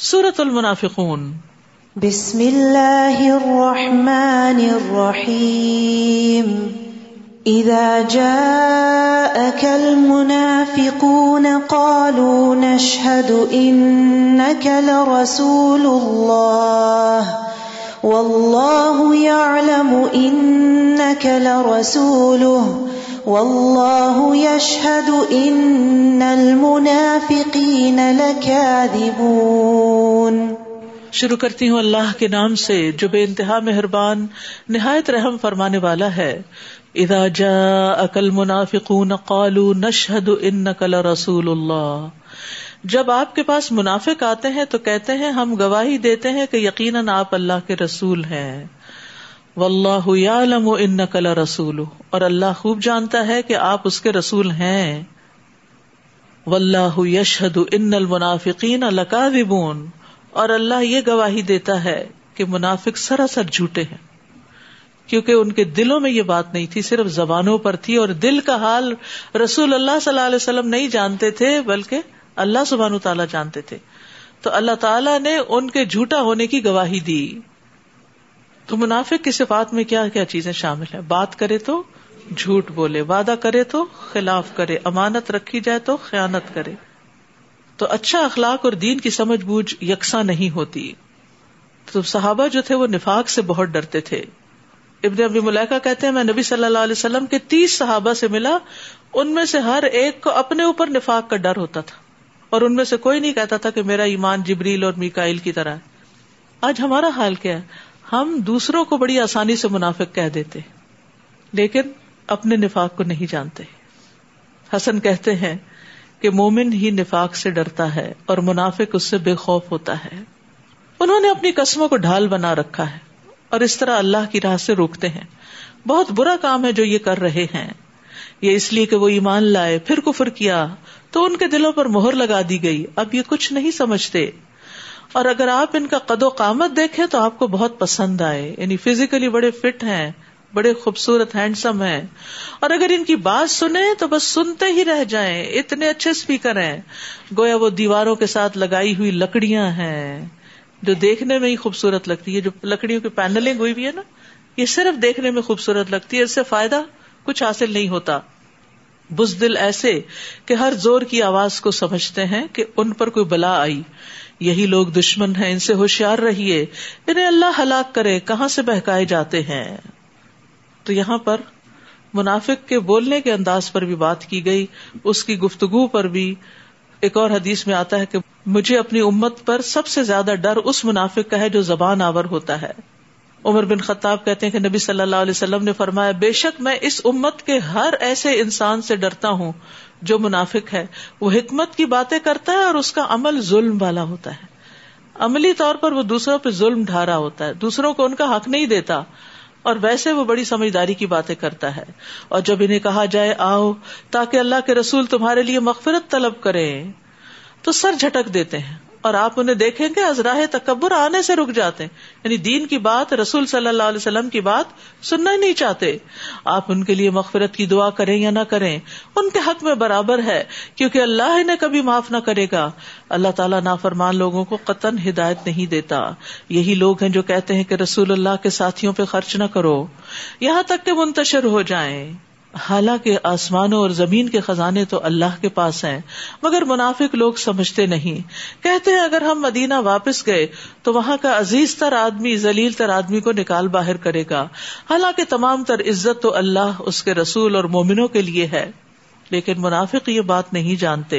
سورت المنافقون. بسم اللہ الرحمن الرحیم اذا جاءك المنافقون قالوا نشهد انك لرسول الله. والله يعلم انك لرسوله. والله يشهد ان المنافقين لكاذبون. شروع کرتی ہوں اللہ کے نام سے، جو بے انتہا مہربان، نہایت رحم فرمانے والا ہے۔ اذا جاءك المنافقون قالوا نشهد انك لرسول الله۔ جب آپ کے پاس منافق آتے ہیں تو کہتے ہیں، ہم گواہی دیتے ہیں کہ یقیناً آپ اللہ کے رسول ہیں۔ واللہ یعلم انک لرسول اور اللہ خوب جانتا ہے کہ آپ اس کے رسول ہیں۔ واللہ یشہد ان المنافقین لکاذبون، اور اللہ یہ گواہی دیتا ہے کہ منافق سراسر جھوٹے ہیں۔ کیونکہ ان کے دلوں میں یہ بات نہیں تھی، صرف زبانوں پر تھی، اور دل کا حال رسول اللہ صلی اللہ علیہ وسلم نہیں جانتے تھے، بلکہ اللہ سبحان تعالیٰ جانتے تھے۔ تو اللہ تعالیٰ نے ان کے جھوٹا ہونے کی گواہی دی۔ تو منافق کی صفات میں کیا کیا چیزیں شامل ہیں؟ بات کرے تو جھوٹ بولے، وعدہ کرے تو خلاف کرے، امانت رکھی جائے تو خیانت کرے۔ تو اچھا اخلاق اور دین کی سمجھ بوجھ یکساں نہیں ہوتی۔ تو صحابہ جو تھے وہ نفاق سے بہت ڈرتے تھے۔ ابن ابی ملیکا کہتے ہیں، میں نبی صلی اللہ علیہ وسلم کے تیس صحابہ سے ملا، ان میں سے ہر ایک کو اپنے اوپر نفاق کا ڈر ہوتا تھا۔ اور ان میں سے کوئی نہیں کہتا تھا کہ میرا ایمان جبریل اور میکائل کی طرح ہے۔ آج ہمارا حال کیا ہے؟ ہم دوسروں کو بڑی آسانی سے منافق کہہ دیتے لیکن اپنے نفاق کو نہیں جانتے حسن کہتے ہیں کہ مومن ہی نفاق سے ڈرتا ہے اور منافق اس سے بے خوف ہوتا ہے۔ انہوں نے اپنی قسموں کو ڈھال بنا رکھا ہے اور اس طرح اللہ کی راہ سے روکتے ہیں۔ بہت برا کام ہے جو یہ کر رہے ہیں۔ یہ اس لیے کہ وہ ایمان لائے، پھر کفر کیا، تو ان کے دلوں پر مہر لگا دی گئی۔ اب یہ کچھ نہیں سمجھتے۔ اور اگر آپ ان کا قد و قامت دیکھیں تو آپ کو بہت پسند آئے۔ یعنی فزیکلی بڑے فٹ ہیں، بڑے خوبصورت ہینڈسم ہیں۔ اور اگر ان کی بات سنیں تو بس سنتے ہی رہ جائیں، اتنے اچھے اسپیکر ہیں۔ گویا وہ دیواروں کے ساتھ لگائی ہوئی لکڑیاں ہیں، جو دیکھنے میں ہی خوبصورت لگتی ہے جو لکڑیوں کی پینلنگ ہوئی بھی ہے نا، یہ صرف دیکھنے میں خوبصورت لگتی ہے، اس سے فائدہ کچھ حاصل نہیں ہوتا۔ بزدل ایسے کہ ہر زور کی آواز کو سمجھتے ہیں کہ ان پر کوئی بلا آئی۔ یہی لوگ دشمن ہیں، ان سے ہوشیار رہیے۔ انہیں اللہ ہلاک کرے، کہاں سے بہکائے جاتے ہیں؟ تو یہاں پر منافق کے بولنے کے انداز پر بھی بات کی گئی۔ اس کی گفتگو پر بھی ایک اور حدیث میں آتا ہے کہ مجھے اپنی امت پر سب سے زیادہ ڈر اس منافق کا ہے جو زبان آور ہوتا ہے۔ عمر بن خطاب کہتے ہیں کہ نبی صلی اللہ علیہ وسلم نے فرمایا، بے شک میں اس امت کے ہر ایسے انسان سے ڈرتا ہوں جو منافق ہے۔ وہ حکمت کی باتیں کرتا ہے اور اس کا عمل ظلم والا ہوتا ہے۔ عملی طور پر وہ دوسروں پہ ظلم ڈھارا ہوتا ہے۔ دوسروں کو ان کا حق نہیں دیتا۔ اور ویسے وہ بڑی سمجھداری کی باتیں کرتا ہے۔ اور جب انہیں کہا جائے، آؤ، تاکہ اللہ کے رسول تمہارے لیے مغفرت طلب کرے تو سر جھٹک دیتے ہیں۔ اور آپ انہیں دیکھیں گے ازراہ تکبر آنے سے رک جاتے ہیں۔ یعنی دین کی بات، رسول صلی اللہ علیہ وسلم کی بات سننا ہی نہیں چاہتے۔ آپ ان کے لیے مغفرت کی دعا کریں یا نہ کریں، ان کے حق میں برابر ہے، کیونکہ اللہ انہیں کبھی معاف نہ کرے گا۔ اللہ تعالیٰ نافرمان لوگوں کو قطن ہدایت نہیں دیتا۔ یہی لوگ ہیں جو کہتے ہیں کہ رسول اللہ کے ساتھیوں پہ خرچ نہ کرو۔ یہاں تک کہ منتشر ہو جائیں۔ حالانکہ آسمانوں اور زمین کے خزانے تو اللہ کے پاس ہیں، مگر منافق لوگ سمجھتے نہیں۔ کہتے ہیں اگر ہم مدینہ واپس گئے تو وہاں کا عزیز تر آدمی، ذلیل تر آدمی کو نکال باہر کرے گا۔ حالانکہ تمام تر عزت تو اللہ، اس کے رسول اور مومنوں کے لیے ہے۔ لیکن منافق یہ بات نہیں جانتے۔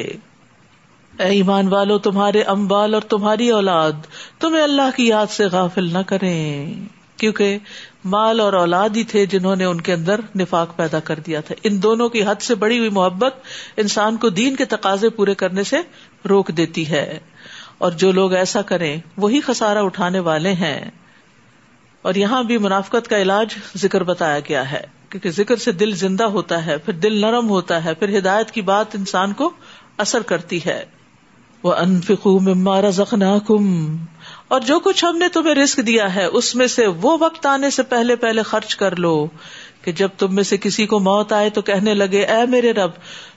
اے ایمان والو، تمہارے امبال اور تمہاری اولاد، تمہیں اللہ کی یاد سے غافل نہ کریں۔ کیونکہ مال اور اولاد ہی تھے جنہوں نے ان کے اندر نفاق پیدا کر دیا تھا۔ ان دونوں کی حد سے بڑی ہوئی محبت انسان کو دین کے تقاضے پورے کرنے سے روک دیتی ہے۔ اور جو لوگ ایسا کریں، وہی خسارا اٹھانے والے ہیں۔ اور یہاں بھی منافقت کا علاج ذکر بتایا گیا ہے۔ کیونکہ ذکر سے دل زندہ ہوتا ہے، پھر دل نرم ہوتا ہے، پھر ہدایت کی بات انسان کو اثر کرتی ہے۔ وہ انفکو مارا زخنا اور جو کچھ ہم نے تمہیں رسک دیا ہے، اس میں سے وہ وقت آنے سے پہلے پہلے خرچ کر لو کہ جب تم میں سے کسی کو موت آئے تو کہنے لگے، اے میرے رب،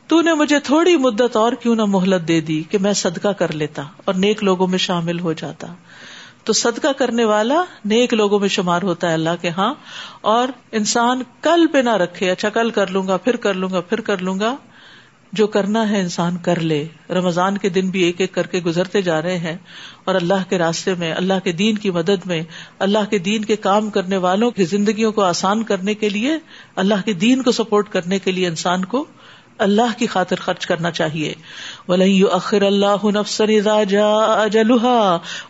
تو نے مجھے تھوڑی مدت اور کیوں نہ مہلت دے دی کہ میں صدقہ کر لیتا اور نیک لوگوں میں شامل ہو جاتا۔ تو صدقہ کرنے والا نیک لوگوں میں شمار ہوتا ہے اللہ کے ہاں اور انسان کل پہ نہ رکھے اچھا کل کر لوں گا، پھر کر لوں گا، پھر کر لوں گا۔ جو کرنا ہے انسان کر لے۔ رمضان کے دن بھی ایک ایک کر کے گزرتے جا رہے ہیں اور اللہ کے راستے میں، اللہ کے دین کی مدد میں، اللہ کے دین کے کام کرنے والوں کی زندگیوں کو آسان کرنے کے لیے، اللہ کے دین کو سپورٹ کرنے کے لیے انسان کو اللہ کی خاطر خرچ کرنا چاہیے۔ ولی اخر اللہ نفسر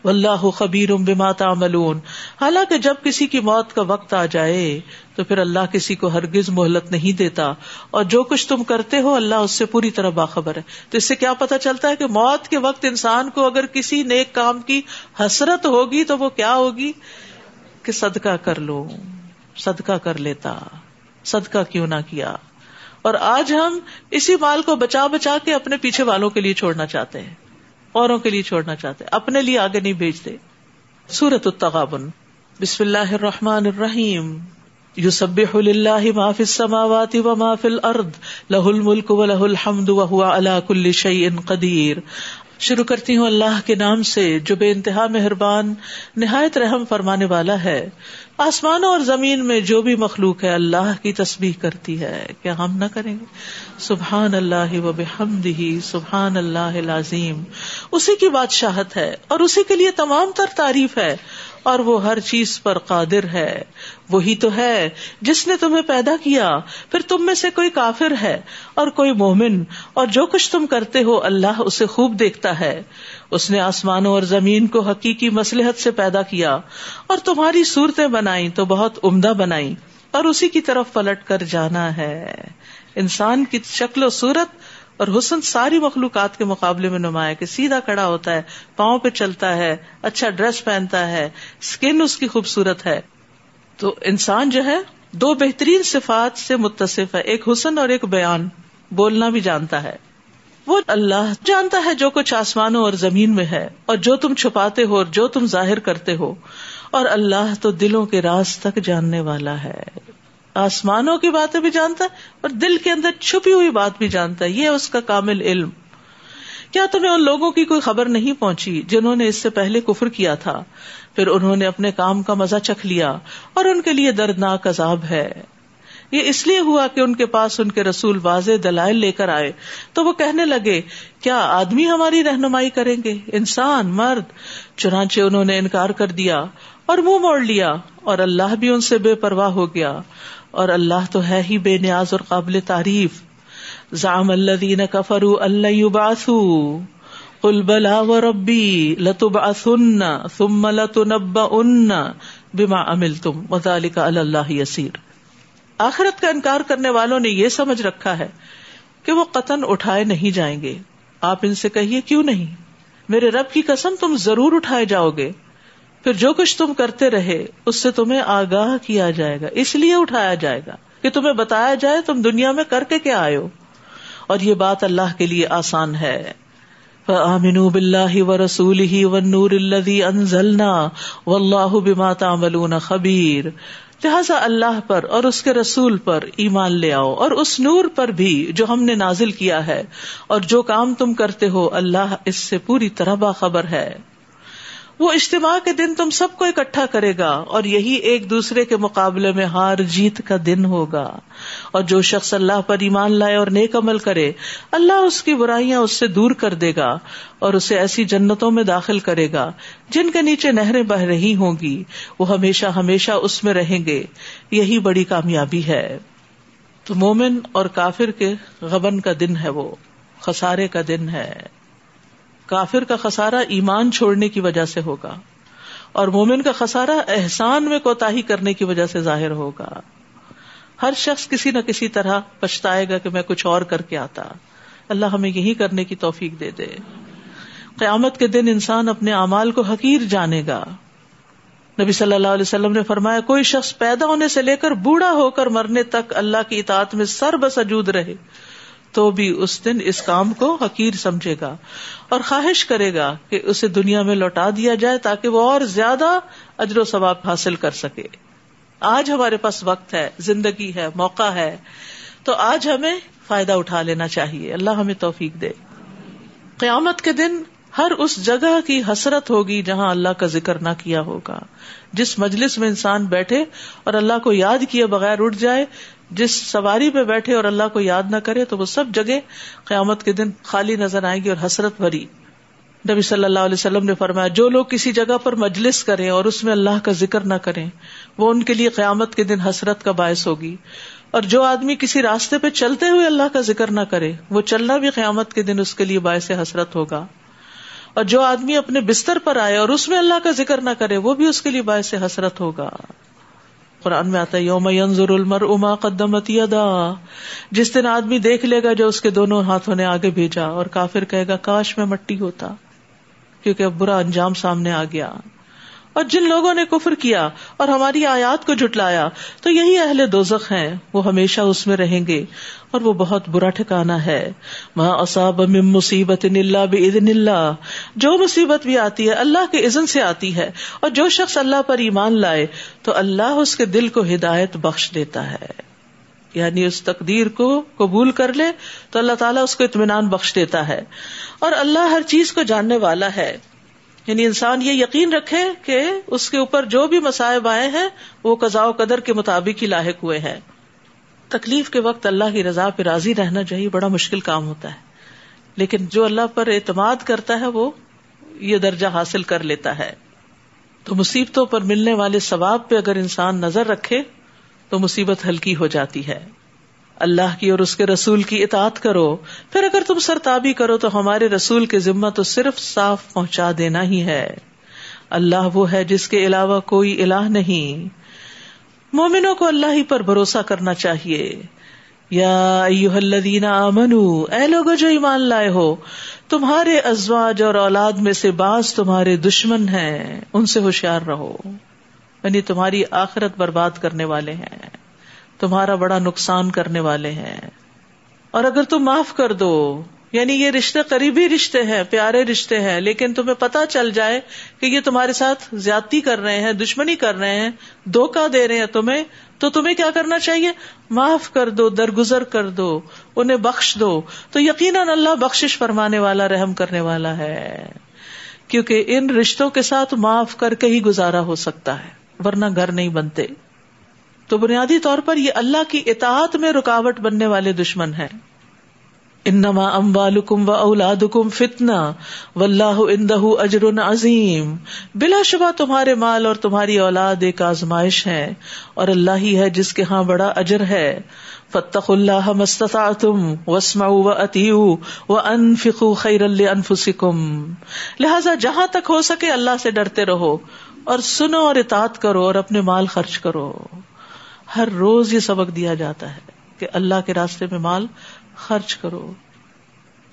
اللہ خبیر تعملون۔ حالانکہ جب کسی کی موت کا وقت آ جائے، تو پھر اللہ کسی کو ہرگز مہلت نہیں دیتا۔ اور جو کچھ تم کرتے ہو، اللہ اس سے پوری طرح باخبر ہے۔ تو اس سے کیا پتا چلتا ہے کہ موت کے وقت انسان کو اگر کسی نیک کام کی حسرت ہوگی، تو وہ کیا ہوگی؟ کہ صدقہ کر لو، صدقہ کر لیتا۔ صدقہ کیوں نہ کیا؟ اور آج ہم اسی مال کو بچا بچا کے اپنے پیچھے والوں کے لیے چھوڑنا چاہتے ہیں، اوروں کے لیے چھوڑنا چاہتے ہیں۔ اپنے لیے آگے نہیں بھیجتے سورت التغابن۔ بسم اللہ الرحمن الرحیم۔ یسبح للہ ما فی السماوات و ما فی الارض۔ لہ الملک و لہ الحمد و هو علی کل شیء قدیر۔ شروع کرتی ہوں اللہ کے نام سے، جو بے انتہا مہربان، نہایت رحم فرمانے والا ہے۔ آسمانوں اور زمین میں جو بھی مخلوق ہے اللہ کی تسبیح کرتی ہے کیا ہم نہ کریں گے۔ سبحان اللہ و بحمد سبحان اللہ لازیم اسی کی بادشاہت ہے اور اسی کے لیے تمام تر تعریف ہے۔ اور وہ ہر چیز پر قادر ہے۔ وہی تو ہے۔ جس نے تمہیں پیدا کیا، پھر تم میں سے کوئی کافر ہے اور کوئی مومن۔ اور جو کچھ تم کرتے ہو، اللہ اسے خوب دیکھتا ہے۔ اس نے آسمانوں اور زمین کو حقیقی مسلحت سے پیدا کیا۔ اور تمہاری صورتیں بنائی تو بہت عمدہ بنائی اور اسی کی طرف پلٹ کر جانا ہے۔ انسان کی شکل و صورت اور حسن ساری مخلوقات کے مقابلے میں نمایاں کہ سیدھا کڑا ہوتا ہے، پاؤں پہ چلتا ہے اچھا ڈریس پہنتا ہے اسکن اس کی خوبصورت ہے۔ تو انسان جو ہے، دو بہترین صفات سے متصف ہے، ایک حسن اور ایک بیان، بولنا بھی جانتا ہے۔ وہ اللہ جانتا ہے جو کچھ آسمانوں اور زمین میں ہے، اور جو تم چھپاتے ہو اور جو تم ظاہر کرتے ہو۔ اور اللہ تو دلوں کے راز تک جاننے والا ہے۔ آسمانوں کی باتیں بھی جانتا ہے اور دل کے اندر چھپی ہوئی بات بھی جانتا ہے۔ یہ اس کا کامل علم۔ کیا تمہیں ان لوگوں کی کوئی خبر نہیں پہنچی جنہوں نے اس سے پہلے کفر کیا تھا؟ پھر انہوں نے اپنے کام کا مزہ چکھ لیا اور ان کے لیے دردناک عذاب ہے۔ یہ اس لیے ہوا کہ ان کے پاس ان کے رسول واضح دلائل لے کر آئے۔ تو وہ کہنے لگے، کیا آدمی ہماری رہنمائی کریں گے؟ انسان، مرد۔ چنانچہ انہوں نے انکار کر دیا اور منہ مو موڑ لیا اور اللہ بھی ان سے بے پرواہ ہو گیا۔ اور اللہ تو ہے ہی بے نیاز اور قابل تعریف۔ زام اللہ کفرو اللہ باسو قل بلا و ربی لتب اصن ثم لتنب ان بما عمل تم وذالک اللہ یسیر۔ آخرت کا انکار کرنے والوں نے یہ سمجھ رکھا ہے کہ وہ قطن اٹھائے نہیں جائیں گے۔ آپ ان سے کہیے کیوں نہیں؟ میرے رب کی قسم تم ضرور اٹھائے جاؤ گے۔ پھر جو کچھ تم کرتے رہے، اس سے تمہیں آگاہ کیا جائے گا، اس لیے اٹھایا جائے گا کہ تمہیں بتایا جائے تم دنیا میں کر کے کیا آئے ہو۔ اور یہ بات اللہ کے لیے آسان ہے۔ آمین بلّہ و رسول ہی و نور الدی انزلنا و اللہ بما تعملون خبیر لہٰذا اللہ پر اور اس کے رسول پر ایمان لے آؤ، اور اس نور پر بھی جو ہم نے نازل کیا ہے۔ اور جو کام تم کرتے ہو، اللہ اس سے پوری طرح باخبر ہے۔ وہ اجتماع کے دن تم سب کو اکٹھا کرے گا اور یہی ایک دوسرے کے مقابلے میں ہار جیت کا دن ہوگا۔ اور جو شخص اللہ پر ایمان لائے اور نیک عمل کرے، اللہ اس کی برائیاں اس سے دور کر دے گا اور اسے ایسی جنتوں میں داخل کرے گا جن کے نیچے نہریں بہ رہی ہوں گی۔ وہ ہمیشہ ہمیشہ اس میں رہیں گے۔ یہی بڑی کامیابی ہے۔ تو مومن اور کافر کے غبن کا دن ہے وہ، خسارے کا دن ہے۔ کافر کا خسارا ایمان چھوڑنے کی وجہ سے ہوگا اور مومن کا خسارا احسان میں کوتا کرنے کی وجہ سے ظاہر ہوگا۔ ہر شخص کسی نہ کسی طرح پچھتائے گا کہ میں کچھ اور کر کے آتا۔ اللہ ہمیں یہی کرنے کی توفیق دے دے۔ قیامت کے دن انسان اپنے اعمال کو حقیر جانے گا۔ نبی صلی اللہ علیہ وسلم نے فرمایا، کوئی شخص پیدا ہونے سے لے کر بوڑھا ہو کر مرنے تک اللہ کی اطاعت میں سر بسجود رہے۔ تو بھی اس دن اس کام کو حقیر سمجھے گا اور خواہش کرے گا کہ اسے دنیا میں لوٹا دیا جائے تاکہ وہ اور زیادہ اجر و ثواب حاصل کر سکے۔ آج ہمارے پاس وقت ہے، زندگی ہے، موقع ہے، تو آج ہمیں فائدہ اٹھا لینا چاہیے۔ اللہ ہمیں توفیق دے۔ قیامت کے دن ہر اس جگہ کی حسرت ہوگی جہاں اللہ کا ذکر نہ کیا ہوگا۔ جس مجلس میں انسان بیٹھے اور اللہ کو یاد کیے بغیر اٹھ جائے جس سواری پہ بیٹھے اور اللہ کو یاد نہ کرے تو وہ سب جگہ قیامت کے دن خالی نظر آئے گی اور حسرت بھری۔ نبی صلی اللہ علیہ وسلم نے فرمایا، جو لوگ کسی جگہ پر مجلس کریں اور اس میں اللہ کا ذکر نہ کریں، وہ ان کے لیے قیامت کے دن حسرت کا باعث ہوگی۔ اور جو آدمی کسی راستے پہ چلتے ہوئے اللہ کا ذکر نہ کرے، وہ چلنا بھی قیامت کے دن اس کے لیے باعث حسرت ہوگا۔ اور جو آدمی اپنے بستر پر آئے اور اس میں اللہ کا ذکر نہ کرے، وہ بھی اس کے لیے باعث حسرت ہوگا۔ قرآن میں آتا ہے، یوم ینظر المر اما قدمت یدا۔ جس دن آدمی دیکھ لے گا جو اس کے دونوں ہاتھوں نے آگے بھیجا اور کافر کہے گا، کاش میں مٹی ہوتا، کیونکہ اب برا انجام سامنے آ گیا۔ اور جن لوگوں نے کفر کیا اور ہماری آیات کو جٹلایا تو یہی اہل دوزخ ہیں۔ وہ ہمیشہ اس میں رہیں گے اور وہ بہت برا ٹھکانا ہے۔ وہاں اصاب مصیبت اللہ جو مصیبت بھی آتی ہے، اللہ کے عزن سے آتی ہے۔ اور جو شخص اللہ پر ایمان لائے، تو اللہ اس کے دل کو ہدایت بخش دیتا ہے۔ یعنی اس تقدیر کو قبول کر لے، تو اللہ تعالیٰ اس کو اطمینان بخش دیتا ہے۔ اور اللہ ہر چیز کو جاننے والا ہے۔ یعنی انسان یہ یقین رکھے کہ اس کے اوپر جو بھی مسائب آئے ہیں، وہ قزا و قدر کے مطابق ہی لاحق ہوئے ہیں۔ تکلیف کے وقت اللہ کی رضا پہ راضی رہنا چاہیے بڑا مشکل کام ہوتا ہے۔ لیکن جو اللہ پر اعتماد کرتا ہے، وہ یہ درجہ حاصل کر لیتا ہے۔ تو مصیبتوں پر ملنے والے ثواب پہ اگر انسان نظر رکھے، تو مصیبت ہلکی ہو جاتی ہے۔ اللہ کی اور اس کے رسول کی اطاعت کرو۔ پھر اگر تم سرتابی کرو تو ہمارے رسول کے ذمہ تو صرف صاف پہنچا دینا ہی ہے۔ اللہ وہ ہے جس کے علاوہ کوئی الہ نہیں۔ مومنوں کو اللہ ہی پر بھروسہ کرنا چاہیے۔ یا الذین آمنو، اے لوگ جو ایمان لائے ہو، تمہارے ازواج اور اولاد میں سے بعض تمہارے دشمن ہیں، ان سے ہوشیار رہو۔ یعنی تمہاری آخرت برباد کرنے والے ہیں۔ تمہارا بڑا نقصان کرنے والے ہیں۔ اور اگر تم معاف کر دو یعنی یہ رشتے قریبی رشتے ہیں، پیارے رشتے ہیں، لیکن تمہیں پتا چل جائے کہ یہ تمہارے ساتھ زیادتی کر رہے ہیں، دشمنی کر رہے ہیں دھوکا دے رہے ہیں تمہیں، تو تمہیں کیا کرنا چاہیے؟ معاف کر دو، درگزر کر دو، انہیں بخش دو۔ تو یقیناً اللہ بخش فرمانے والا، رحم کرنے والا ہے۔ کیونکہ ان رشتوں کے ساتھ معاف کر کے ہی گزارا ہو سکتا ہے، ورنہ گھر نہیں بنتے۔ تو بنیادی طور پر یہ اللہ کی اطاعت میں رکاوٹ بننے والے دشمن ہیں۔ انما اموالکم و اولادکم فتنہ، واللہ اندہ اجر عظیم۔ بلا شبہ تمہارے مال اور تمہاری اولاد ایک آزمائش ہے اور اللہ ہی ہے جس کے ہاں بڑا اجر ہے۔ فتق اللہ مستطعتم واسمعوا واتیعوا وانفقوا خیرا لانفسکم۔ لہذا جہاں تک ہو سکے اللہ سے ڈرتے رہو اور سنو اور اطاعت کرو اور اپنے مال خرچ کرو۔ ہر روز یہ سبق دیا جاتا ہے کہ اللہ کے راستے میں مال خرچ کرو۔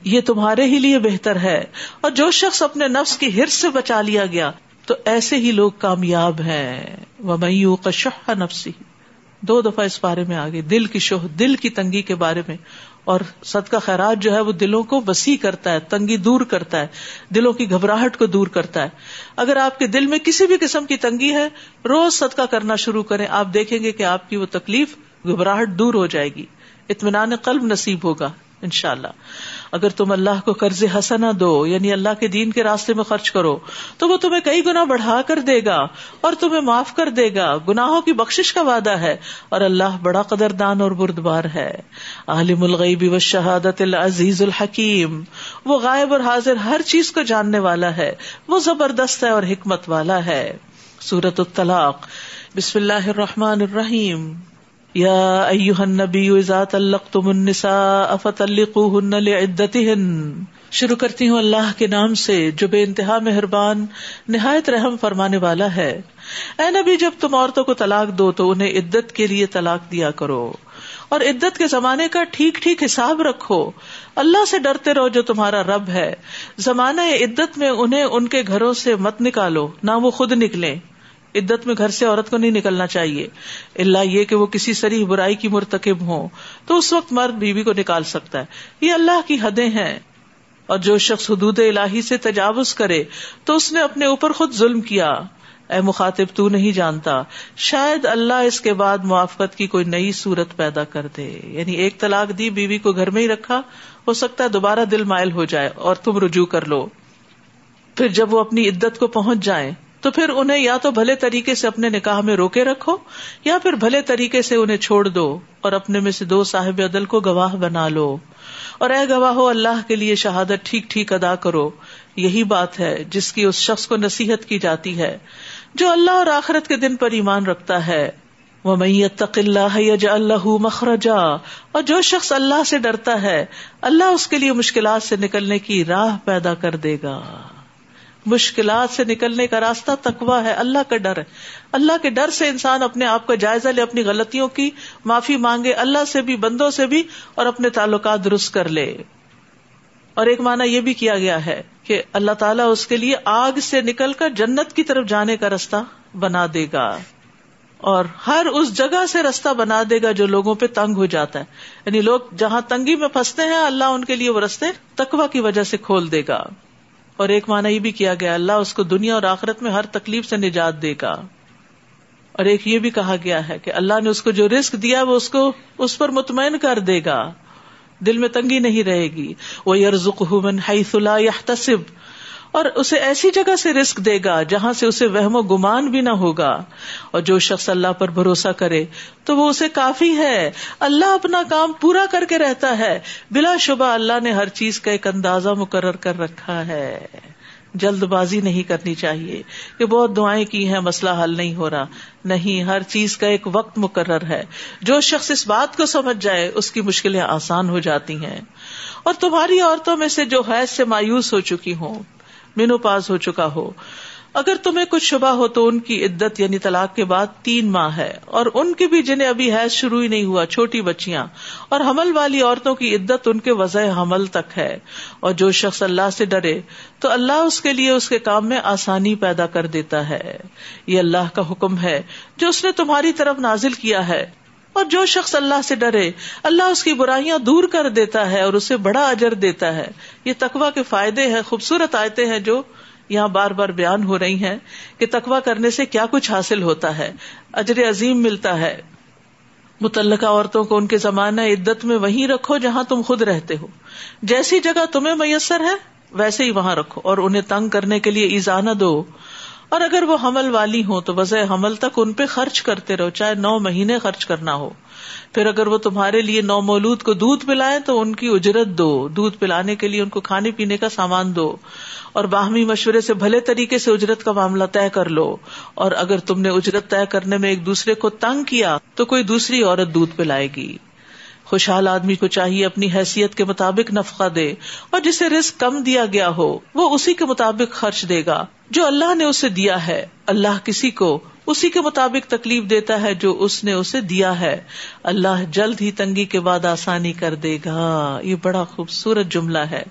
یہ تمہارے ہی لیے بہتر ہے۔ اور جو شخص اپنے نفس کی ہر سے بچا لیا گیا، تو ایسے ہی لوگ کامیاب ہیں۔ وہ میو کا شہ نفسی دو دفعہ اس بارے میں آگے، دل کی شوہ، دل کی تنگی کے بارے میں اور سد کا خیرات جو ہے وہ دلوں کو وسیع کرتا ہے، تنگی دور کرتا ہے، دلوں کی گھبراہٹ کو دور کرتا ہے۔ اگر آپ کے دل میں کسی بھی قسم کی تنگی ہے، روز صدقہ کرنا شروع کریں۔ آپ دیکھیں گے کہ آپ کی وہ تکلیف، گھبراہٹ دور ہو جائے گی۔ اطمینان قلب نصیب ہوگا۔ ان شاء اللہ اگر تم اللہ کو قرض حسنا دو یعنی اللہ کے دین کے راستے میں خرچ کرو، تو وہ تمہیں کئی گنا بڑھا کر دے گا اور تمہیں معاف کر دے گا۔ گناہوں کی بخش کا وعدہ ہے اور اللہ بڑا قدر دان اور بردبار ہے۔ عالم الغیبی و شہادت العزیز الحکیم۔ وہ غائب اور حاضر ہر چیز کو جاننے والا ہے۔ وہ زبردست ہے اور حکمت والا ہے۔ سورت الطلاق۔ بسم اللہ الرحمن الرحیم۔ یا ایوہ النبی اذا طلقتم النساء فطلقوهن لعدتهن. شروع کرتی ہوں اللہ کے نام سے، جو بے انتہا مہربان، نہایت رحم فرمانے والا ہے۔ اے نبی، جب تم عورتوں کو طلاق دو تو انہیں عدت کے لیے طلاق دیا کرو۔ اور عدت کے زمانے کا ٹھیک ٹھیک حساب رکھو۔ اللہ سے ڈرتے رہو جو تمہارا رب ہے۔ زمانہ عدت میں انہیں ان کے گھروں سے مت نکالو، نہ وہ خود نکلیں۔ عدت میں گھر سے عورت کو نہیں نکلنا چاہیے۔ اللہ یہ کہ وہ کسی سری برائی کی مرتکب ہو تو اس وقت مرد بیوی کو نکال سکتا ہے۔ یہ اللہ کی حدیں ہیں۔ اور جو شخص حدود الہی سے تجاوز کرے تو اس نے اپنے اوپر خود ظلم کیا۔ اے مخاطب، تو نہیں جانتا۔ شاید اللہ اس کے بعد موافقت کی کوئی نئی صورت پیدا کر دے۔ یعنی ایک طلاق دی، بیوی کو گھر میں ہی رکھا۔ ہو سکتا ہے دوبارہ دل مائل ہو جائے اور تم رجوع کر لو۔ پھر جب وہ اپنی عدت کو پہنچ جائیں تو پھر انہیں یا تو بھلے طریقے سے اپنے نکاح میں روکے رکھو، یا پھر بھلے طریقے سے انہیں چھوڑ دو اور اپنے میں سے دو صاحب عدل کو گواہ بنا لو۔ اور اے گواہ اللہ کے لیے شہادت ٹھیک ٹھیک ادا کرو۔ یہی بات ہے جس کی اس شخص کو نصیحت کی جاتی ہے، جو اللہ اور آخرت کے دن پر ایمان رکھتا ہے۔ وہ میت اللہ اللہ مخرجا۔ اور جو شخص اللہ سے ڈرتا ہے، اللہ اس کے لیے مشکلات سے نکلنے کی راہ پیدا کر دے گا۔ مشکلات سے نکلنے کا راستہ تکوا ہے، اللہ کا ڈر ہے۔ اللہ کے ڈر سے انسان اپنے آپ کا جائزہ لے، اپنی غلطیوں کی معافی مانگے، اللہ سے بھی، بندوں سے بھی اور اپنے تعلقات درست کر لے۔ اور ایک مانا یہ بھی کیا گیا ہے کہ اللہ تعالیٰ اس کے لیے آگ سے نکل کر جنت کی طرف جانے کا رستہ بنا دے گا۔ اور ہر اس جگہ سے رستہ بنا دے گا جو لوگوں پہ تنگ ہو جاتا ہے۔ یعنی لوگ جہاں تنگی میں پھنستے ہیں، اللہ ان کے لیے وہ رستے تکوا کی وجہ سے کھول دے گا۔ اور ایک مانا یہ بھی کیا گیا، اللہ اس کو دنیا اور آخرت میں ہر تکلیف سے نجات دے گا۔ اور ایک یہ بھی کہا گیا ہے کہ اللہ نے اس کو جو رسک دیا، وہ اس کو اس پر مطمئن کر دے گا۔ دل میں تنگی نہیں رہے گی۔ وہ یرزق تصب اور اسے ایسی جگہ سے رسک دے گا جہاں سے اسے وہم و گمان بھی نہ ہوگا۔ اور جو شخص اللہ پر بھروسہ کرے تو وہ اسے کافی ہے۔ اللہ اپنا کام پورا کر کے رہتا ہے۔ بلا شبہ اللہ نے ہر چیز کا ایک اندازہ مقرر کر رکھا ہے۔ جلد بازی نہیں کرنی چاہیے کہ بہت دعائیں کی ہیں، مسئلہ حل نہیں ہو رہا۔ نہیں، ہر چیز کا ایک وقت مقرر ہے۔ جو شخص اس بات کو سمجھ جائے، اس کی مشکلیں آسان ہو جاتی ہیں۔ اور تمہاری عورتوں میں سے جو حیض سے مایوس ہو چکی ہوں۔ مینو پاس ہو چکا ہو۔ اگر تمہیں کچھ شبہ ہو تو ان کی عدت یعنی طلاق کے بعد تین ماہ ہے۔ اور ان کی بھی جنہیں ابھی حیض شروع ہی نہیں ہوا، چھوٹی بچیاں۔ اور حمل والی عورتوں کی عدت ان کے وضع حمل تک ہے۔ اور جو شخص اللہ سے ڈرے تو اللہ اس کے لیے اس کے کام میں آسانی پیدا کر دیتا ہے۔ یہ اللہ کا حکم ہے جو اس نے تمہاری طرف نازل کیا ہے۔ اور جو شخص اللہ سے ڈرے، اللہ اس کی برائیاں دور کر دیتا ہے اور اسے بڑا اجر دیتا ہے۔ یہ تقوا کے فائدے ہیں، خوبصورت آئے ہیں جو یہاں بار بار بیان ہو رہی ہیں کہ تقوا کرنے سے کیا کچھ حاصل ہوتا ہے۔ اجر عظیم ملتا ہے۔ متعلقہ عورتوں کو ان کے زمانہ عدت میں وہیں رکھو جہاں تم خود رہتے ہو۔ جیسی جگہ تمہیں میسر ہے، ویسے ہی وہاں رکھو اور انہیں تنگ کرنے کے لیے ایزانہ دو۔ اور اگر وہ حمل والی ہوں تو وضع حمل تک ان پہ خرچ کرتے رہو، چاہے نو مہینے خرچ کرنا ہو۔ پھر اگر وہ تمہارے لیے نو مولود کو دودھ پلائے تو ان کی اجرت دو۔ دودھ پلانے کے لیے ان کو کھانے پینے کا سامان دو۔ اور باہمی مشورے سے بھلے طریقے سے اجرت کا معاملہ طے کر لو۔ اور اگر تم نے اجرت طے کرنے میں ایک دوسرے کو تنگ کیا تو کوئی دوسری عورت دودھ پلائے گی۔ خوشحال آدمی کو چاہیے اپنی حیثیت کے مطابق نفقہ دے اور جسے رسک کم دیا گیا ہو، وہ اسی کے مطابق خرچ دے گا۔ جو اللہ نے اسے دیا ہے، اللہ کسی کو اسی کے مطابق تکلیف دیتا ہے جو اس نے اسے دیا ہے۔ اللہ جلد ہی تنگی کے بعد آسانی کر دے گا۔ یہ بڑا خوبصورت جملہ ہے۔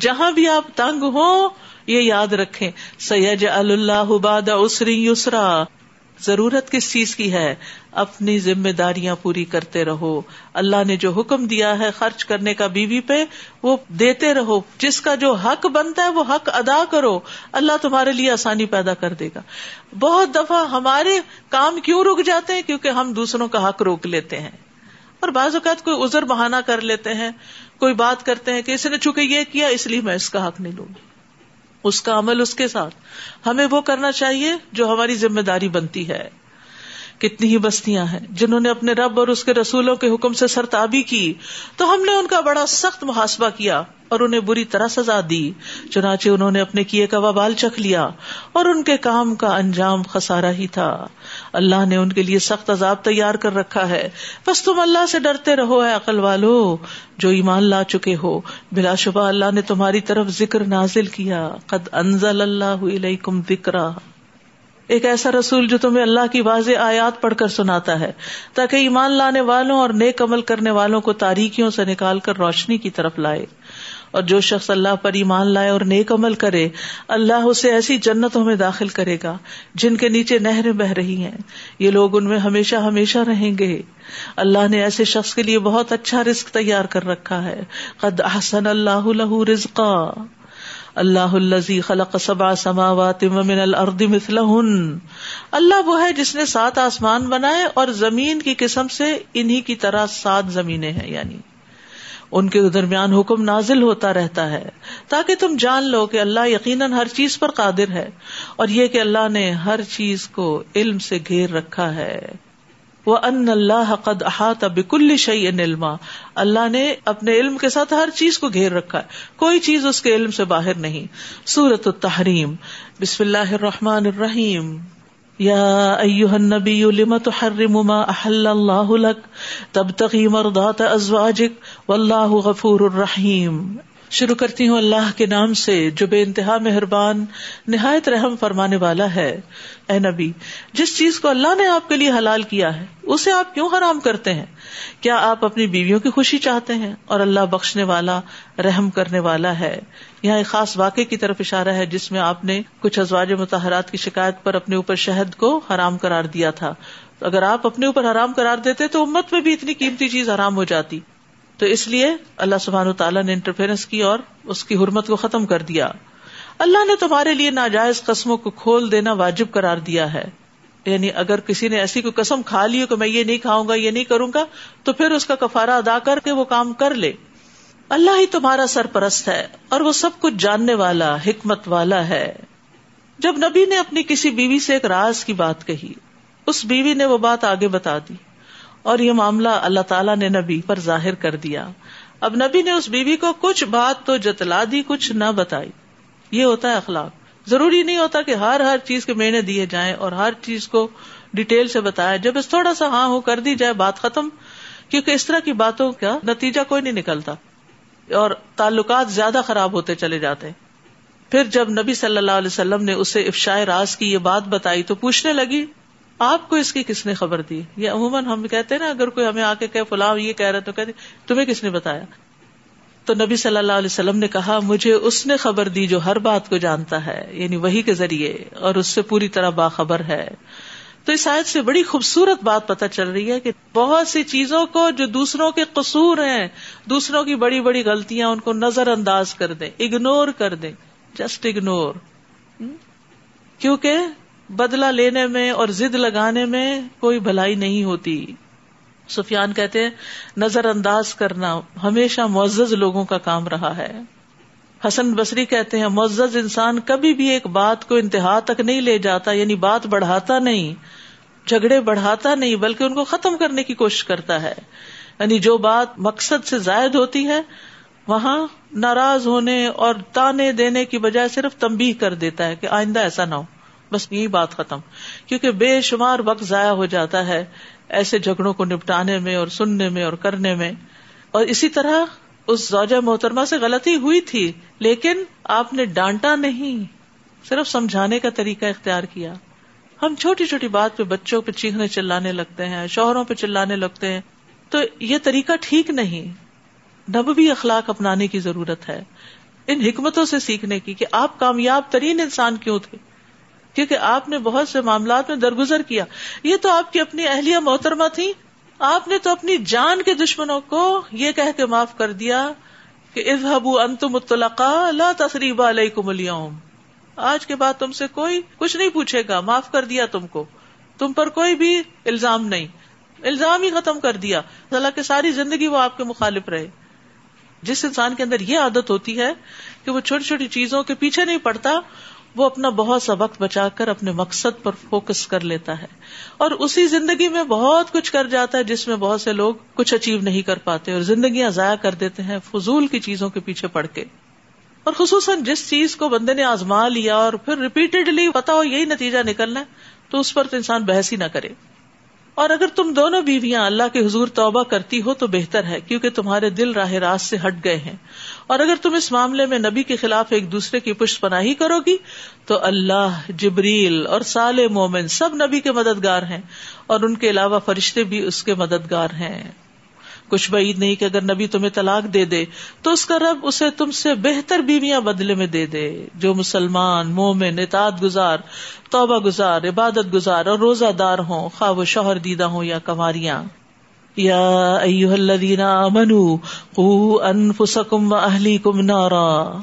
جہاں بھی آپ تنگ ہو یہ یاد رکھیں۔ سید اللہ باد اسری یسرا ضرورت کس چیز کی ہے؟ اپنی ذمہ داریاں پوری کرتے رہو۔ اللہ نے جو حکم دیا ہے خرچ کرنے کا بیوی پہ، وہ دیتے رہو۔ جس کا جو حق بنتا ہے، وہ حق ادا کرو۔ اللہ تمہارے لیے آسانی پیدا کر دے گا۔ بہت دفعہ ہمارے کام کیوں رک جاتے ہیں؟ کیونکہ ہم دوسروں کا حق روک لیتے ہیں۔ اور بعض اوقات کوئی ازر بہانا کر لیتے ہیں۔ کوئی بات کرتے ہیں کہ اس نے چونکہ یہ کیا، اس لیے میں اس کا حق نہیں لوں گی۔ اس کا عمل اس کے ساتھ۔ ہمیں وہ کرنا چاہیے جو ہماری ذمہ داری بنتی ہے۔ کتنی ہی بستیاں ہیں، جنہوں نے اپنے رب اور اس کے رسولوں کے حکم سے سرتابی کی، تو ہم نے ان کا بڑا سخت محاسبہ کیا اور انہیں بری طرح سزا دی، چنانچہ انہوں نے اپنے کیے کا وبال چکھ لیا اور ان کے کام کا انجام خسارا ہی تھا۔ اللہ نے ان کے لیے سخت عذاب تیار کر رکھا ہے۔ بس تم اللہ سے ڈرتے رہو اے عقل والو، جو ایمان لا چکے ہو۔ بلا شبہ اللہ نے تمہاری طرف ذکر نازل کیا۔ قد انزل اللہ علیکم ذکرا ایک ایسا رسول جو تمہیں اللہ کی واضح آیات پڑھ کر سناتا ہے، تاکہ ایمان لانے والوں اور نیک عمل کرنے والوں کو تاریخیوں سے نکال کر روشنی کی طرف لائے۔ اور جو شخص اللہ پر ایمان لائے اور نیک عمل کرے، اللہ اسے ایسی جنتوں میں داخل کرے گا جن کے نیچے نہریں بہ رہی ہیں۔ یہ لوگ ان میں ہمیشہ ہمیشہ رہیں گے۔ اللہ نے ایسے شخص کے لیے بہت اچھا رزق تیار کر رکھا ہے۔ قد احسن اللہ لہو رزقا۔ اللہ الزی خلق سبا سماوات من الارض مثلہن۔ اللہ وہ ہے جس نے سات آسمان بنائے اور زمین کی قسم سے انہی کی طرح سات زمینیں ہیں یعنی ان کے درمیان حکم نازل ہوتا رہتا ہے۔ تاکہ تم جان لو کہ اللہ یقیناً ہر چیز پر قادر ہے اور یہ کہ اللہ نے ہر چیز کو علم سے گھیر رکھا ہے۔ وہ ان اللہ قد احاطہ بکل شعی علما۔ اللہ نے اپنے علم کے ساتھ ہر چیز کو گھیر رکھا ہے۔ کوئی چیز اس کے علم سے باہر نہیں۔ سورت التحریم۔ بسم اللہ الرحمن الرحیم۔ یا ایوہ النبی لم تحرم ما احل اللہ لک؟ تبتغی مرضات ازواجک۔ واللہ غفور الرحیم۔ شروع کرتی ہوں اللہ کے نام سے، جو بے انتہا مہربان، نہایت رحم فرمانے والا ہے۔ اے نبی، جس چیز کو اللہ نے آپ کے لیے حلال کیا ہے، اسے آپ کیوں حرام کرتے ہیں؟ کیا آپ اپنی بیویوں کی خوشی چاہتے ہیں اور اللہ بخشنے والا، رحم کرنے والا ہے؟ یہاں ایک خاص واقعے کی طرف اشارہ ہے، جس میں آپ نے کچھ ازواج متحرات کی شکایت پر اپنے اوپر شہد کو حرام کرار دیا تھا۔ اگر آپ اپنے اوپر حرام کرار دیتے تو امت میں بھی اتنی قیمتی چیز حرام ہو جاتی۔ تو اس لیے اللہ سبحان تعالیٰ نے انٹرفیئرنس کی اور اس کی حرمت کو ختم کر دیا۔ اللہ نے تمہارے لیے ناجائز قسموں کو کھول دینا واجب قرار دیا ہے۔ یعنی اگر کسی نے ایسی کوئی قسم کھا لی کہ میں یہ نہیں کھاؤں گا، یہ نہیں کروں گا، تو پھر اس کا کفارہ ادا کر کے وہ کام کر لے۔ اللہ ہی تمہارا سرپرست ہے اور وہ سب کچھ جاننے والا، حکمت والا ہے۔ جب نبی نے اپنی کسی بیوی سے ایک راز کی بات کہی، اس بیوی نے وہ بات آگے بتا دی۔ اور یہ معاملہ اللہ تعالیٰ نے نبی پر ظاہر کر دیا۔ اب نبی نے اس بیوی کو کچھ بات تو جتلا دی، کچھ نہ بتائی۔ یہ ہوتا ہے اخلاق۔ ضروری نہیں ہوتا کہ ہر ہر چیز کے مینے دیے جائیں اور ہر چیز کو ڈیٹیل سے بتایا۔ جب اس تھوڑا سا ہاں ہو کر دی جائے، بات ختم۔ کیونکہ اس طرح کی باتوں کا نتیجہ کوئی نہیں نکلتا۔ اور تعلقات زیادہ خراب ہوتے چلے جاتے۔ پھر جب نبی صلی اللہ علیہ وسلم نے اسے افشائے راز کی یہ بات بتائی تو پوچھنے لگی آپ کو اس کی کس نے خبر دی؟ یہ عموماً ہم کہتے ہیں نا، اگر کوئی ہمیں آ کے کہ فلاں یہ کہہ رہے تو کہتے تمہیں کس نے بتایا؟ تو نبی صلی اللہ علیہ وسلم نے کہا، مجھے اس نے خبر دی جو ہر بات کو جانتا ہے یعنی وہی کے ذریعے، اور اس سے پوری طرح باخبر ہے۔ تو اس آیت سے بڑی خوبصورت بات پتہ چل رہی ہے کہ بہت سی چیزوں کو جو دوسروں کے قصور ہیں، دوسروں کی بڑی بڑی غلطیاں، ان کو نظر انداز کر دیں اگنور کر دیں۔ جسٹ اگنور کیونکہ بدلا لینے میں اور زد لگانے میں کوئی بھلائی نہیں ہوتی۔ سفیان کہتے ہیں، نظر انداز کرنا ہمیشہ معزز لوگوں کا کام رہا ہے۔ حسن بصری کہتے ہیں، معزز انسان کبھی بھی ایک بات کو انتہا تک نہیں لے جاتا یعنی بات بڑھاتا نہیں، جھگڑے بڑھاتا نہیں، بلکہ ان کو ختم کرنے کی کوشش کرتا ہے۔ یعنی جو بات مقصد سے زائد ہوتی ہے، وہاں ناراض ہونے اور تانے دینے کی بجائے صرف تمبی کر دیتا ہے کہ آئندہ ایسا نہ ہو۔ بس یہی بات ختم۔ کیونکہ بے شمار وقت ضائع ہو جاتا ہے ایسے جھگڑوں کو نپٹانے میں اور سننے میں اور کرنے میں۔ اور اسی طرح اس زوجہ محترمہ سے غلطی ہوئی تھی، لیکن آپ نے ڈانٹا نہیں۔ صرف سمجھانے کا طریقہ اختیار کیا۔ ہم چھوٹی چھوٹی بات پہ بچوں پہ چیخنے چلانے لگتے ہیں، شوہروں پہ چلانے لگتے ہیں۔ تو یہ طریقہ ٹھیک نہیں۔ نبوی اخلاق اپنانے کی ضرورت ہے۔ ان حکمتوں سے سیکھنے کی کہ آپ کامیاب ترین انسان کیوں تھے؟ کیونکہ آپ نے بہت سے معاملات میں درگزر کیا۔ یہ تو آپ کی اپنی اہلیہ محترمہ تھی آپ نے تو اپنی جان کے دشمنوں کو یہ کہہ کے معاف کر دیا کہ اظہبو انتم الطلقاء لا تثریب علیکم اليوم۔ آج کے بعد تم سے کوئی کچھ نہیں پوچھے گا۔ معاف کر دیا تم کو۔ تم پر کوئی بھی الزام نہیں۔ الزام ہی ختم کر دیا۔ اللہ کہ ساری زندگی وہ آپ کے مخالف رہے۔ جس انسان کے اندر یہ عادت ہوتی ہے کہ وہ چھوٹی چھوٹی چیزوں کے پیچھے نہیں پڑتا وہ اپنا بہت سا وقت بچا کر اپنے مقصد پر فوکس کر لیتا ہے اور اسی زندگی میں بہت کچھ کر جاتا ہے جس میں بہت سے لوگ کچھ اچیو نہیں کر پاتے اور زندگیاں ضائع کر دیتے ہیں فضول کی چیزوں کے پیچھے پڑ کے۔ اور خصوصاً جس چیز کو بندے نے آزما لیا اور پھر ریپیٹڈلی پتا ہو یہی نتیجہ نکلنا ہے، تو اس پر تو انسان بحث ہی نہ کرے۔ اور اگر تم دونوں بیویاں اللہ کے حضور توبہ کرتی ہو تو بہتر ہے، کیونکہ تمہارے دل راہ راست سے ہٹ گئے ہیں۔ اور اگر تم اس معاملے میں نبی کے خلاف ایک دوسرے کی پشت پناہی کرو گی، تو اللہ، جبریل اور سال مومن سب نبی کے مددگار ہیں اور ان کے علاوہ فرشتے بھی اس کے مددگار ہیں۔ کچھ بعید نہیں کہ اگر نبی تمہیں طلاق دے دے، تو اس کا رب اسے تم سے بہتر بیویاں بدلے میں دے دے، جو مسلمان، مومن، اطاعت گزار، توبہ گزار، عبادت گزار اور روزہ دار ہوں، خواہ وہ شوہر دیدہ ہوں یا کماریاں یا ایوہ الذین آمنوا قو انفسکم و اہلیکم نارا۔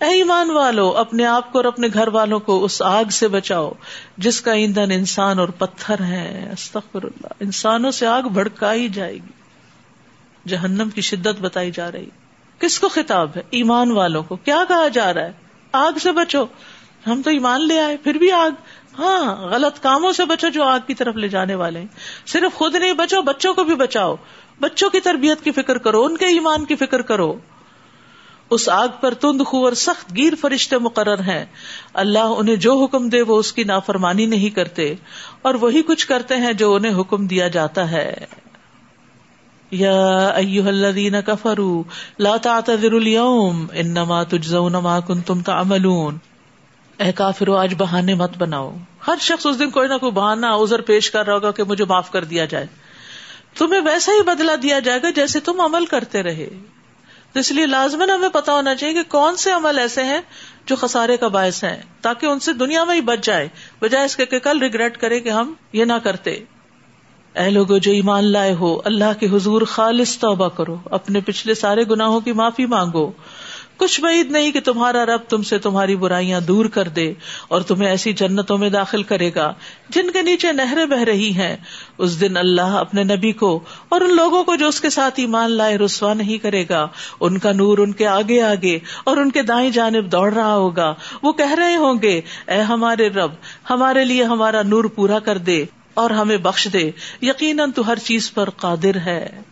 اے ایمان والو، اپنے آپ کو اور اپنے گھر والوں کو اس آگ سے بچاؤ جس کا ایندھن انسان اور پتھر ہے۔ استغفر اللہ۔ انسانوں سے آگ بھڑکائی جائے گی۔ جہنم کی شدت بتائی جا رہی۔ کس کو خطاب ہے؟ ایمان والوں کو۔ کیا کہا جا رہا ہے؟ آگ سے بچو۔ ہم تو ایمان لے آئے، پھر بھی آگ۔ ہاں غلط کاموں سے بچو جو آگ کی طرف لے جانے والے صرف خود نہیں، بچو، بچوں کو بھی بچاؤ۔ بچوں کی تربیت کی فکر کرو، ان کے ایمان کی فکر کرو۔ اس آگ پر تند خو اور سخت گیر فرشتے مقرر ہیں۔ اللہ انہیں جو حکم دے، وہ اس کی نافرمانی نہیں کرتے۔ اور وہی کچھ کرتے ہیں جو انہیں حکم دیا جاتا ہے۔ یا ایوہ الذین کفروا، لا تعتذروا اليوم، انما تجزون ما کنتم تعملون۔ اے کافرو، آج بہانے مت بناؤ۔ ہر شخص اس دن کوئی نہ کوئی بہانا ازر پیش کر رہا ہوگا کہ مجھے معاف کر دیا جائے۔ تمہیں ویسا ہی بدلا دیا جائے گا جیسے تم عمل کرتے رہے۔ تو اس لیے لازمن ہمیں پتا ہونا چاہیے کہ کون سے عمل ایسے ہیں جو خسارے کا باعث ہیں، تاکہ ان سے دنیا میں ہی بچ جائے، بجائے اس کے کہ کل ریگریٹ کرے کہ ہم یہ نہ کرتے۔ اے لوگو، جو ایمان لائے ہو، اللہ کے حضور خالص توبہ کرو۔ اپنے پچھلے سارے گناہوں کی معافی مانگو۔ کچھ بعید نہیں کہ تمہارا رب تم سے تمہاری برائیاں دور کر دے اور تمہیں ایسی جنتوں میں داخل کرے گا جن کے نیچے نہریں بہ رہی ہیں۔ اس دن اللہ اپنے نبی کو اور ان لوگوں کو جو اس کے ساتھ ایمان لائے رسوا نہیں کرے گا۔ ان کا نور ان کے آگے آگے اور ان کے دائیں جانب دوڑ رہا ہوگا۔ وہ کہہ رہے ہوں گے، اے ہمارے رب، ہمارے لیے ہمارا نور پورا کر دے اور ہمیں بخش دے۔ یقیناً تو ہر چیز پر قادر ہے۔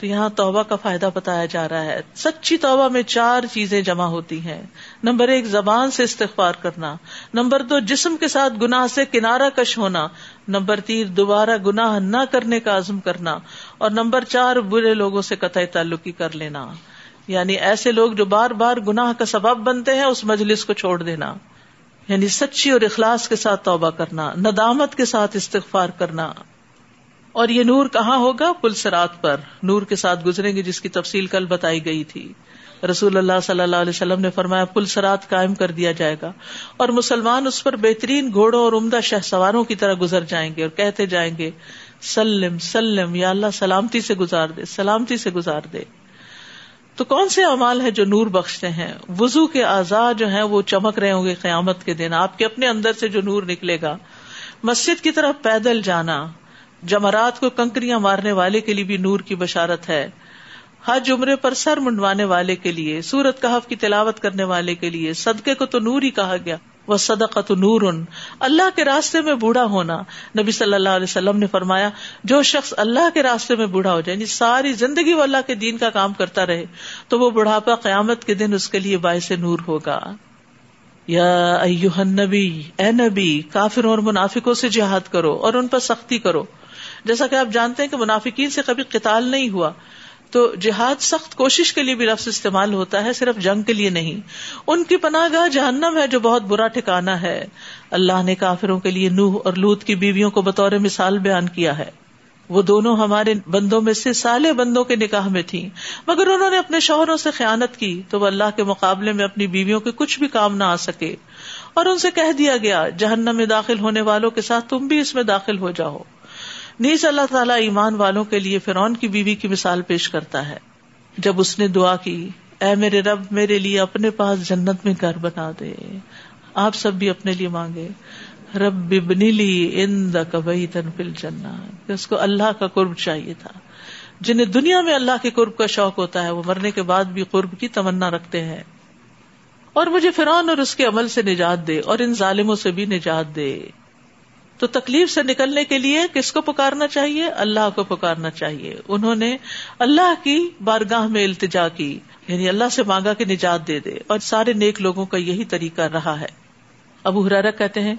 تو یہاں توبہ کا فائدہ بتایا جا رہا ہے۔ سچی توبہ میں چار چیزیں جمع ہوتی ہیں۔ نمبر ایک، زبان سے استغفار کرنا۔ نمبر دو، جسم کے ساتھ گناہ سے کنارہ کش ہونا۔ نمبر تین، دوبارہ گناہ نہ کرنے کا عزم کرنا۔ اور نمبر چار، برے لوگوں سے قطع تعلقی کر لینا۔ یعنی ایسے لوگ جو بار بار گناہ کا سبب بنتے ہیں، اس مجلس کو چھوڑ دینا۔ یعنی سچی اور اخلاص کے ساتھ توبہ کرنا، ندامت کے ساتھ استغفار کرنا۔ اور یہ نور کہاں ہوگا؟ پل سرات پر۔ نور کے ساتھ گزریں گے جس کی تفصیل کل بتائی گئی تھی۔ رسول اللہ صلی اللہ علیہ وسلم نے فرمایا، پل سرات قائم کر دیا جائے گا۔ اور مسلمان اس پر بہترین گھوڑوں اور عمدہ شہ سواروں کی طرح گزر جائیں گے اور کہتے جائیں گے، سلم سلم، یا اللہ سلامتی سے گزار دے، سلامتی سے گزار دے۔ تو کون سے امال ہے جو نور بخشتے ہیں؟ وزو کے آزاد جو ہیں وہ چمک رہے ہوں گے قیامت کے دن۔ آپ کے اپنے اندر سے جو نور نکلے گا، مسجد کی طرف پیدل جانا جمرات کو کنکریاں مارنے والے کے لیے بھی نور کی بشارت ہے۔ حج عمرے پر سر منڈوانے والے کے لیے، سورت کہف کی تلاوت کرنے والے کے لیے، صدقے کو تو نور ہی کہا گیا۔ وہ صدقہ تو نور۔ ان اللہ کے راستے میں بوڑھا ہونا۔ نبی صلی اللہ علیہ وسلم نے فرمایا، جو شخص اللہ کے راستے میں بوڑھا ہو جائے یعنی ساری زندگی وہ اللہ کے دین کا کام کرتا رہے، تو وہ بڑھاپا قیامت کے دن اس کے لیے باعث نور ہوگا۔ یا نبی اے نبی کافر اور منافقوں سے جہاد کرو اور ان پر سختی کرو۔ جیسا کہ آپ جانتے ہیں کہ منافقین سے کبھی قتال نہیں ہوا، تو جہاد سخت کوشش کے لیے بھی لفظ استعمال ہوتا ہے، صرف جنگ کے لیے نہیں۔ ان کی پناہ گاہ جہنم ہے جو بہت برا ٹھکانا ہے۔ اللہ نے کافروں کے لیے نوح اور لوت کی بیویوں کو بطور مثال بیان کیا ہے۔ وہ دونوں ہمارے بندوں میں سے سالے بندوں کے نکاح میں تھی مگر انہوں نے اپنے شوہروں سے خیانت کی، تو وہ اللہ کے مقابلے میں اپنی بیویوں کے کچھ بھی کام نہ آ سکے۔ اور ان سے کہہ دیا گیا، جہنم میں داخل ہونے والوں کے ساتھ تم بھی اس میں داخل ہو جاؤ۔ نیز اللہ تعالیٰ ایمان والوں کے لیے فرعون کی بیوی کی مثال پیش کرتا ہے۔ جب اس نے دعا کی، اے میرے رب، میرے لیے اپنے پاس جنت میں گھر بنا دے۔ آپ سب بھی اپنے لیے مانگے۔ رب ببنی لی ان دبئی تن پل جنا اس کو اللہ کا قرب چاہیے تھا۔ جنہیں دنیا میں اللہ کے قرب کا شوق ہوتا ہے، وہ مرنے کے بعد بھی قرب کی تمنا رکھتے ہیں۔ اور مجھے فرعون اور اس کے عمل سے نجات دے اور ان ظالموں سے بھی نجات دے۔ تو تکلیف سے نکلنے کے لیے کس کو پکارنا چاہیے؟ اللہ کو پکارنا چاہیے۔ انہوں نے اللہ کی بارگاہ میں التجا کی یعنی اللہ سے مانگا کہ نجات دے دے، اور سارے نیک لوگوں کا یہی طریقہ رہا ہے۔ ابو حرارا کہتے ہیں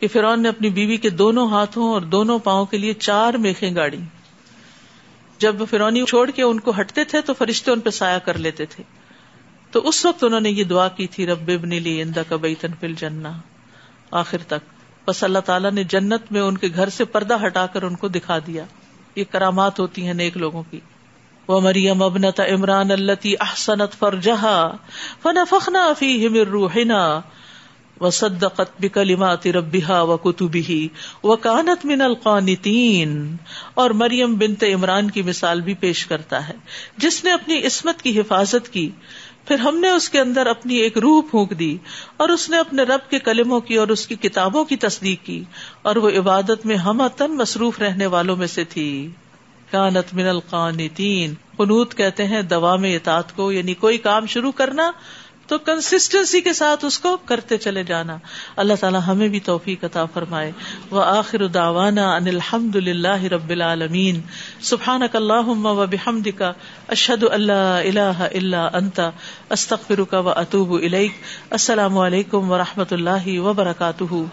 کہ فرون نے اپنی بیوی کے دونوں ہاتھوں اور دونوں پاؤں کے لیے چار میخیں گاڑی جب فرونی چھوڑ کے ان کو ہٹتے تھے تو فرشتے ان پہ سایہ کر لیتے تھے۔ تو اس وقت انہوں نے یہ دعا کی تھی، رب ابن لی اندا کا بیتن فل جنا آخر تک۔ بس اللہ تعالیٰ نے جنت میں ان کے گھر سے پردہ ہٹا کر ان کو دکھا دیا۔ یہ کرامات ہوتی ہیں نیک لوگوں کی۔ وہ مریم ابنت عمران اللہ احسنت فر جہا فن فخنا فی روحنا و صدقت بکلمات ربها و کتبه و کانت من القانتین اور مریم بنت عمران کی مثال بھی پیش کرتا ہے۔ جس نے اپنی عصمت کی حفاظت کی۔ پھر ہم نے اس کے اندر اپنی ایک روح پھونک دی اور اس نے اپنے رب کے کلموں کی اور اس کی کتابوں کی تصدیق کی اور وہ عبادت میں ہم تن مصروف رہنے والوں میں سے تھی۔ کانت من القانتین۔ قنوت کہتے ہیں دوا میں اطاعت کو یعنی کوئی کام شروع کرنا تو کنسٹینسی کے ساتھ اس کو کرتے چلے جانا۔ اللہ تعالیٰ ہمیں بھی توفیق عطا فرمائے۔ وہ آخر داوانا ان الحمد للہ رب العالمین۔ سبحان اللہ و بحمد کا اشد اللہ اللہ اللہ انتا استخر کا و اطوب السلام علیکم و رحمۃ اللہ وبرکاتہ۔